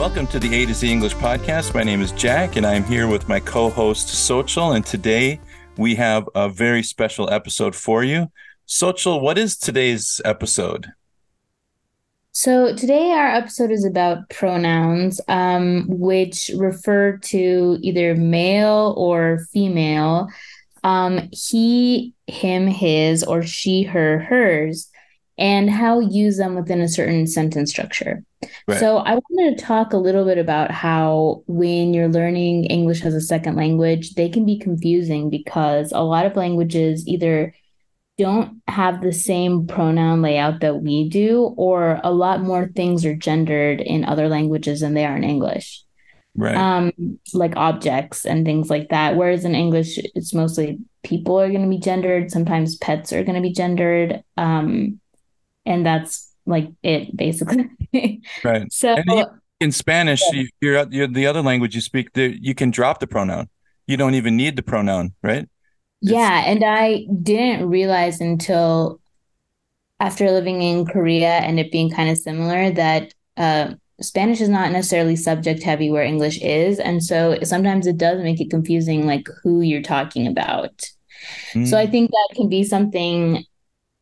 Welcome to the A to Z English podcast. My name is Jack, and I'm here with my co host, Xochitl. And today we have a very special episode for you. Xochitl, what is today's episode? So today our episode is about pronouns, um, which refer to either male or female, um, he, him, his, or she, her, hers, and how use them within a certain sentence structure. Right. So I wanted to talk a little bit about how when you're learning English as a second language, they can be confusing because a lot of languages either don't have the same pronoun layout that we do, or a lot more things are gendered in other languages than they are in English. Right. Um, like objects and things like that. Whereas in English, it's mostly people are going to be gendered. Sometimes pets are going to be gendered. Um, and that's like it basically. right. So in Spanish, yeah. you're, you're the other language you speak. You can drop the pronoun. You don't even need the pronoun, right? It's, yeah, and I didn't realize until after living in Korea and it being kind of similar that uh, Spanish is not necessarily subject heavy where English is, and so sometimes it does make it confusing, like who you're talking about. Mm. So I mm. think that can be something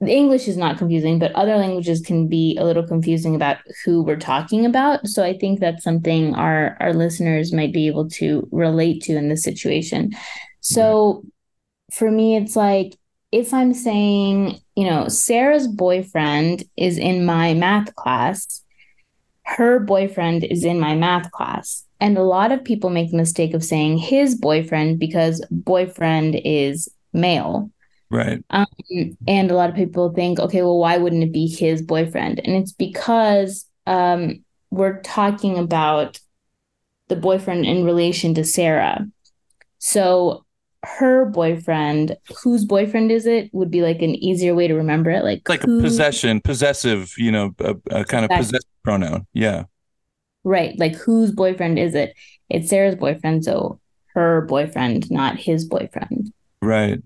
English is not confusing, but other languages can be a little confusing about who we're talking about. So I think that's something our our listeners might be able to relate to in this situation. So for me, it's like if I'm saying, you know, Sarah's boyfriend is in my math class, her boyfriend is in my math class. And a lot of people make the mistake of saying his boyfriend because boyfriend is male. Right. Um, and a lot of people think, okay, well, why wouldn't it be his boyfriend? And it's because um, we're talking about the boyfriend in relation to Sarah. So her boyfriend, whose boyfriend is it, would be like an easier way to remember it. Like, like who, a possession, possessive, you know, a, a kind of possessive pronoun. Yeah. Right. Like whose boyfriend is it? It's Sarah's boyfriend. So her boyfriend, not his boyfriend. Right.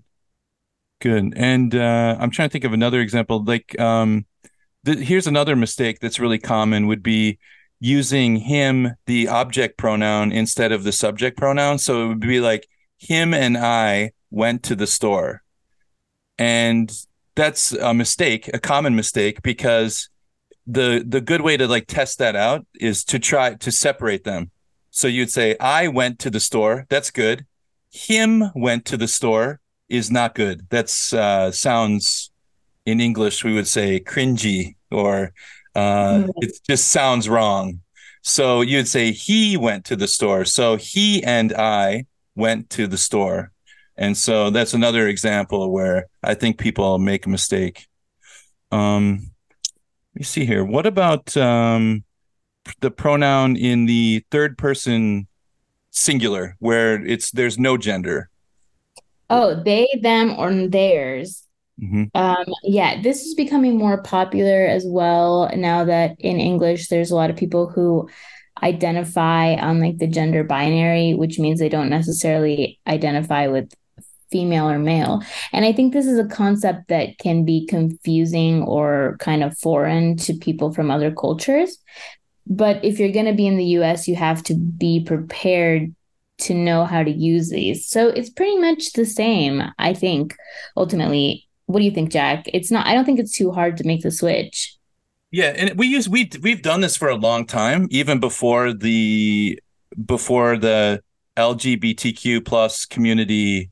Good. And uh, I'm trying to think of another example. Like, um, th- here's another mistake that's really common would be using him, the object pronoun, instead of the subject pronoun. So it would be like, him and I went to the store. And that's a mistake, a common mistake, because the the good way to like test that out is to try to separate them. So you'd say, I went to the store. That's good. Him went to the store is not good. That's uh, sounds in English we would say cringy or uh, mm-hmm. it just sounds wrong. So you'd say he went to the store. So he and I went to the store. And so that's another example where I think people make a mistake. Um, let me see here. What about um, the pronoun in the third person singular where it's there's no gender? Oh, they, them, or theirs. Mm-hmm. Um, yeah, this is becoming more popular as well now that in English there's a lot of people who identify on like the gender binary, which means they don't necessarily identify with female or male. And I think this is a concept that can be confusing or kind of foreign to people from other cultures. But if you're going to be in the US, you have to be prepared to know how to use these. So it's pretty much the same, I think, ultimately. What do you think, Jack? It's not, I don't think it's too hard to make the switch. Yeah, and we use we we've done this for a long time, even before the before the LGBTQ plus community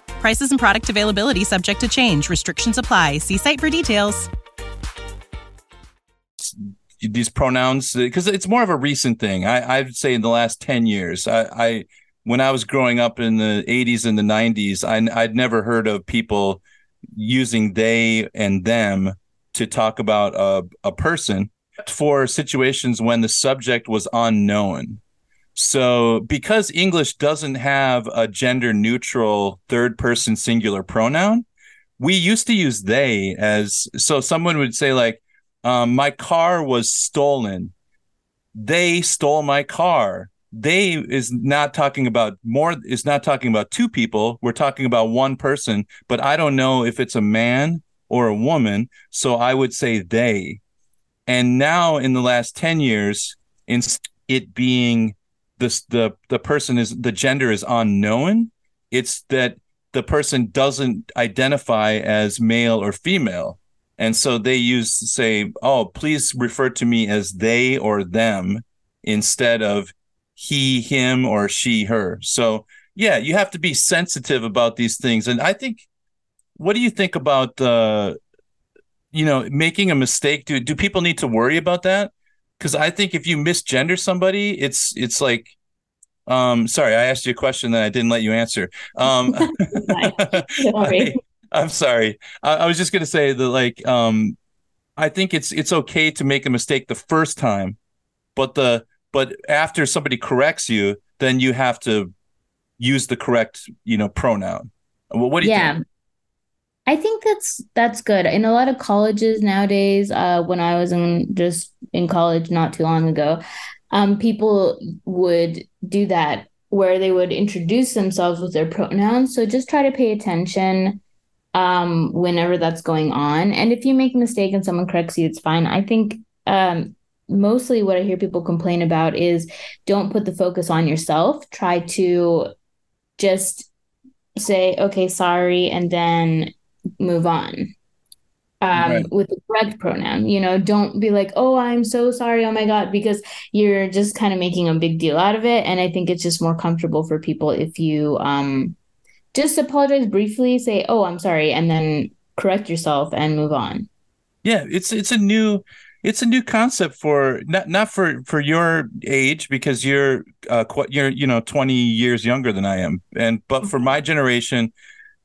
Prices and product availability subject to change. Restrictions apply. See site for details. These pronouns, because it's more of a recent thing. I, I'd say in the last 10 years. I, I when I was growing up in the 80s and the 90s, I, I'd never heard of people using they and them to talk about a, a person for situations when the subject was unknown. So, because English doesn't have a gender neutral third person singular pronoun, we used to use they as so someone would say, like, um, my car was stolen. They stole my car. They is not talking about more, is not talking about two people. We're talking about one person, but I don't know if it's a man or a woman. So I would say they. And now in the last 10 years, in it being this the the person is the gender is unknown. It's that the person doesn't identify as male or female. And so they use say oh please refer to me as they or them instead of he him or she her. So yeah you have to be sensitive about these things. And i think what do you think about uh you know making a mistake? Do do people need to worry about that because I think if you misgender somebody, it's it's like, um, sorry, I asked you a question that I didn't let you answer. Um, I, am sorry. I, I, was just gonna say that like, um, I think it's it's okay to make a mistake the first time, but the but after somebody corrects you, then you have to use the correct you know pronoun. Well, what do you yeah. think? I think that's that's good. In a lot of colleges nowadays, uh, when I was in just in college not too long ago, um, people would do that where they would introduce themselves with their pronouns. So just try to pay attention um, whenever that's going on. And if you make a mistake and someone corrects you, it's fine. I think um, mostly what I hear people complain about is don't put the focus on yourself. Try to just say, okay, sorry, and then move on um, right. with the correct pronoun. You know, don't be like, oh, I'm so sorry. Oh my God, because you're just kind of making a big deal out of it. And I think it's just more comfortable for people if you um, just apologize briefly, say, oh, I'm sorry, and then correct yourself and move on. Yeah, it's it's a new it's a new concept for not not for for your age because you're uh you're you know 20 years younger than I am and but for my generation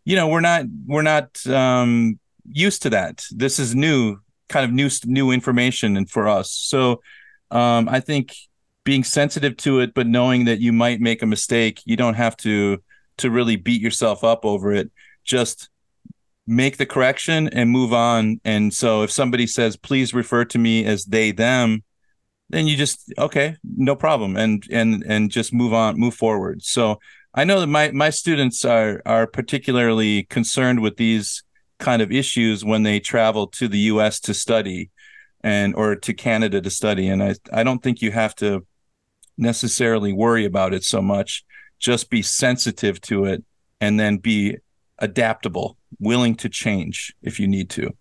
you know we're not we're not um used to that. This is new kind of new new information and for us. So um i think being sensitive to it but knowing that you might make a mistake you don't have to to really beat yourself up over it. Just make the correction and move on. And so if somebody says please refer to me as they them then you just okay no problem. And and and just move on move forward. So I know that my my students are are particularly concerned with these kind of issues when they travel to the U.S. to study, and or to Canada to study. And I I don't think you have to necessarily worry about it so much. Just be sensitive to it, and then be adaptable, willing to change if you need to.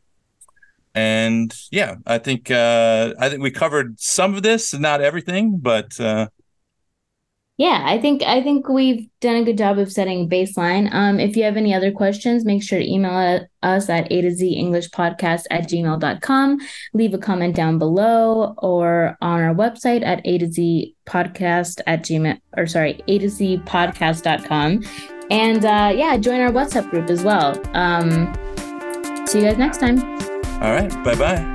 And yeah, I think uh, I think we covered some of this, not everything, but uh, Yeah, I think I think we've done a good job of setting baseline. Um, if you have any other questions, make sure to email us at a to z english podcast at gmail.com. Leave a comment down below or on our website at a to z podcast at gmail or sorry, a to z podcast.com. And uh, yeah, join our WhatsApp group as well. Um, see you guys next time. All right. Bye bye.